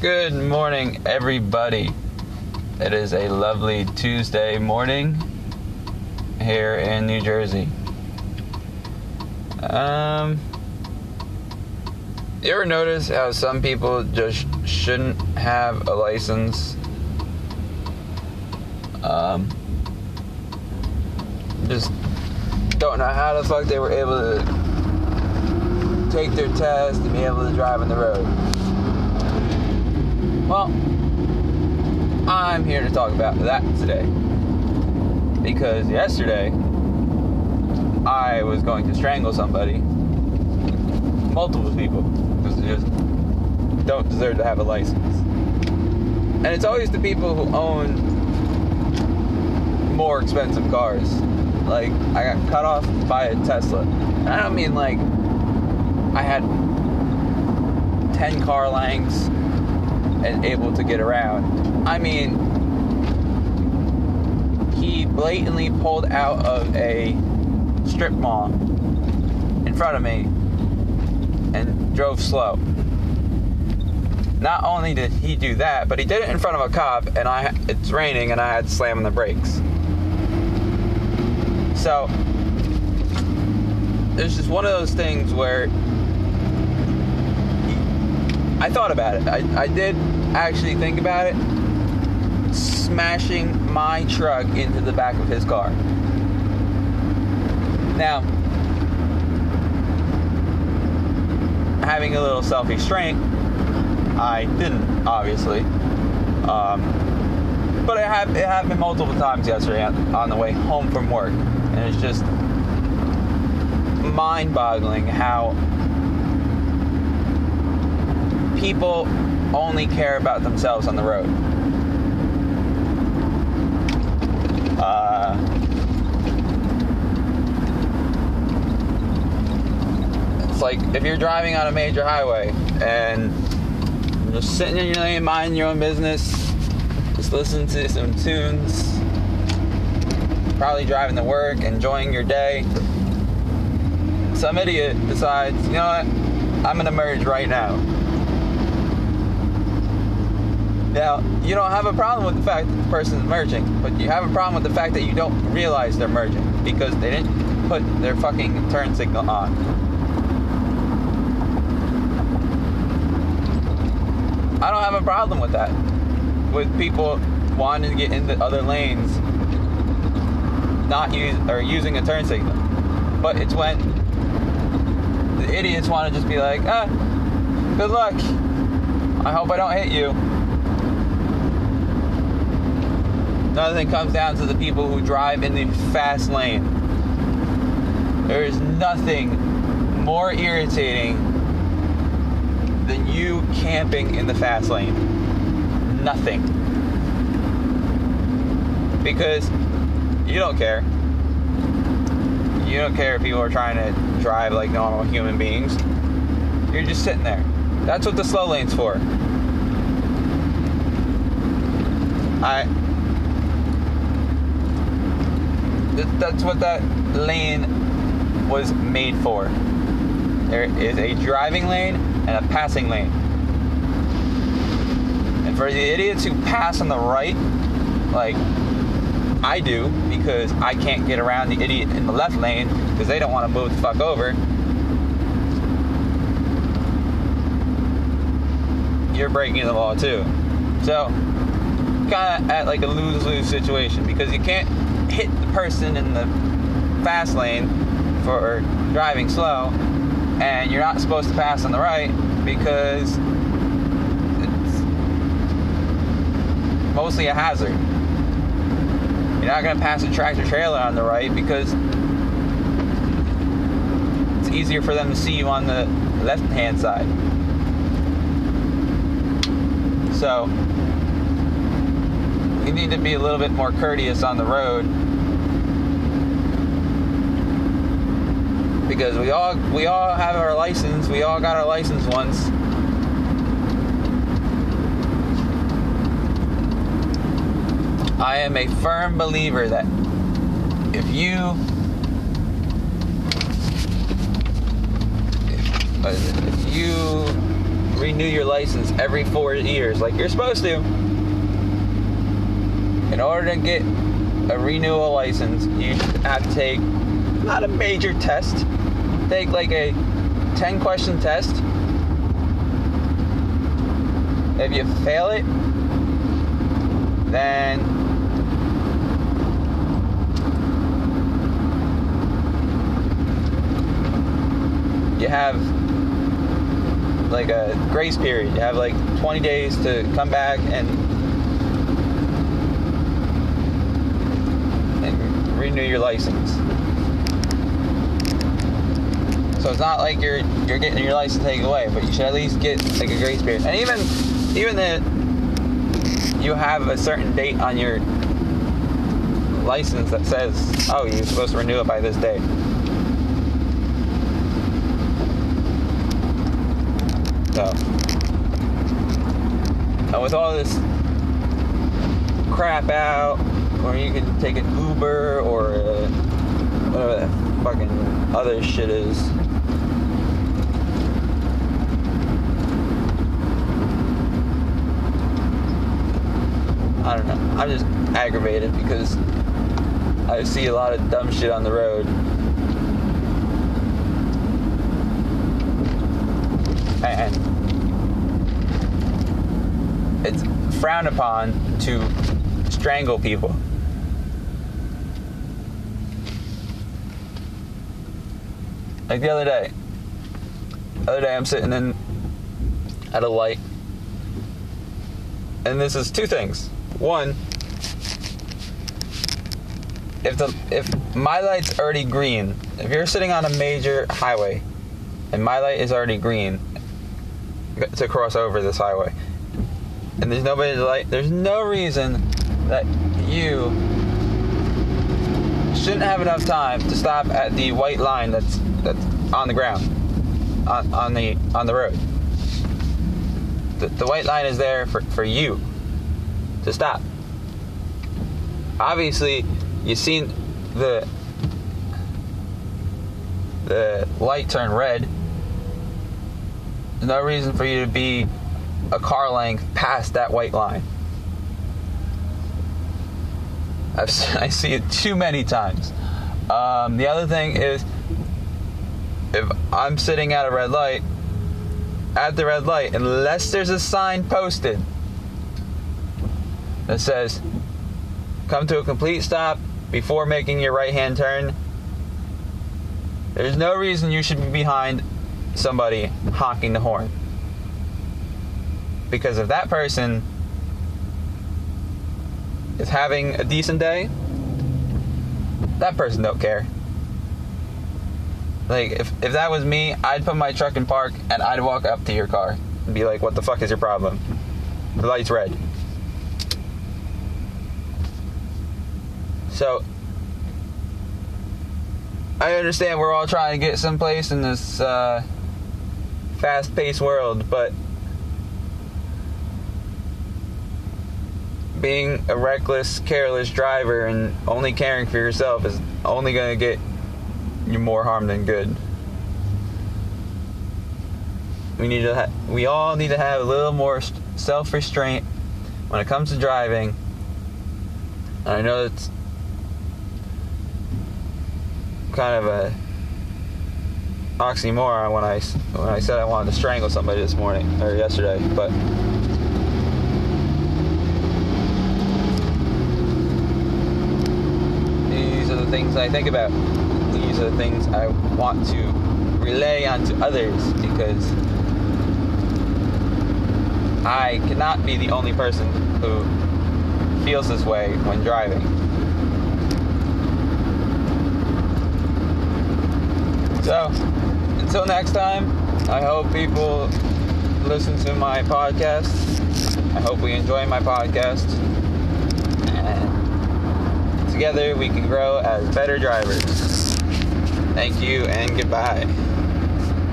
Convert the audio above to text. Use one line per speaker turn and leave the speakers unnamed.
Good morning, everybody. It is a lovely Tuesday morning here in New Jersey. Um, you ever notice how some people just shouldn't have a license? Um, just don't know how the fuck they were able to take their test and be able to drive on the road. Well, I'm here to talk about that today. Because yesterday, I was going to strangle somebody, multiple people, because they just don't deserve to have a license. And it's always the people who own more expensive cars. Like, I got cut off by a Tesla. And I don't mean like I had 10 car lengths and able to get around. I mean, he blatantly pulled out of a strip mall in front of me and drove slow. Not only did he do that, but he did it in front of a cop, and I it's raining, and I had to slam on the brakes. So it's just one of those things where I thought about it. I, I did actually think about it. Smashing my truck into the back of his car. Now, having a little self restraint, I didn't, obviously. Um, but it, have, it happened multiple times yesterday on, on the way home from work. And it's just mind boggling how people only care about themselves on the road. Uh, it's like if you're driving on a major highway and you're just sitting in your lane, minding your own business, just listening to some tunes, probably driving to work, enjoying your day. Some idiot decides, you know what, I'm gonna merge right now. Now, you don't have a problem with the fact that the person is merging, but you have a problem with the fact that you don't realize they're merging because they didn't put their fucking turn signal on. I don't have a problem with that. With people wanting to get into other lanes, not use or using a turn signal. But it's when the idiots want to just be like, ah, good luck. I hope I don't hit you. Another thing comes down to the people who drive in the fast lane. There is nothing more irritating than you camping in the fast lane. Nothing. Because you don't care. You don't care if people are trying to drive like normal human beings. You're just sitting there. That's what the slow lane's for. I that's what that lane was made for. There is a driving lane and a passing lane. And for the idiots who pass on the right, like I do, because I can't get around the idiot in the left lane because they don't want to move the fuck over. You're breaking the law too. So, kind of at like a lose lose situation because you can't hit the person in the fast lane for driving slow, and you're not supposed to pass on the right because it's mostly a hazard. You're not going to pass a tractor trailer on the right because it's easier for them to see you on the left hand side. So, you need to be a little bit more courteous on the road because we all we all have our license we all got our license once I am a firm believer that if you if, uh, if you renew your license every four years, like you're supposed to. In order to get a renewal license, you have to take not a major test, take like a 10 question test. If you fail it, then you have like a grace period. You have like 20 days to come back and and renew your license. So it's not like you're you're getting your license taken away, but you should at least get like a grace period. And even even that you have a certain date on your license that says, oh, you're supposed to renew it by this date. So, and with all this crap out, or you can take an Uber or uh, whatever that fucking other shit is. I don't know. I'm just aggravated because I see a lot of dumb shit on the road. And it's frowned upon to strangle people. Like the other day. The other day I'm sitting in at a light. And this is two things. One, if the if my light's already green, if you're sitting on a major highway and my light is already green to cross over this highway, and there's nobody to light, there's no reason that you shouldn't have enough time to stop at the white line that's that's on the ground, on, on the on the road. The, the white line is there for, for you to stop. Obviously, you've seen the the light turn red. There's no reason for you to be a car length past that white line. I've, I see it too many times. Um, the other thing is, if I'm sitting at a red light, at the red light, unless there's a sign posted that says, come to a complete stop before making your right hand turn, there's no reason you should be behind somebody honking the horn. Because if that person is having a decent day, that person don't care. Like if if that was me, I'd put my truck in park and I'd walk up to your car and be like, "What the fuck is your problem? The light's red." So I understand we're all trying to get someplace in this uh, fast-paced world, but being a reckless, careless driver and only caring for yourself is only going to get you more harm than good. We need to. Ha- we all need to have a little more self-restraint when it comes to driving. And I know it's kind of a oxymoron when I when I said I wanted to strangle somebody this morning or yesterday, but these are things I think about. These are the things I want to relay onto others because I cannot be the only person who feels this way when driving. So, until next time, I hope people listen to my podcast. I hope we enjoy my podcast. Together we can grow as better drivers. Thank you and goodbye.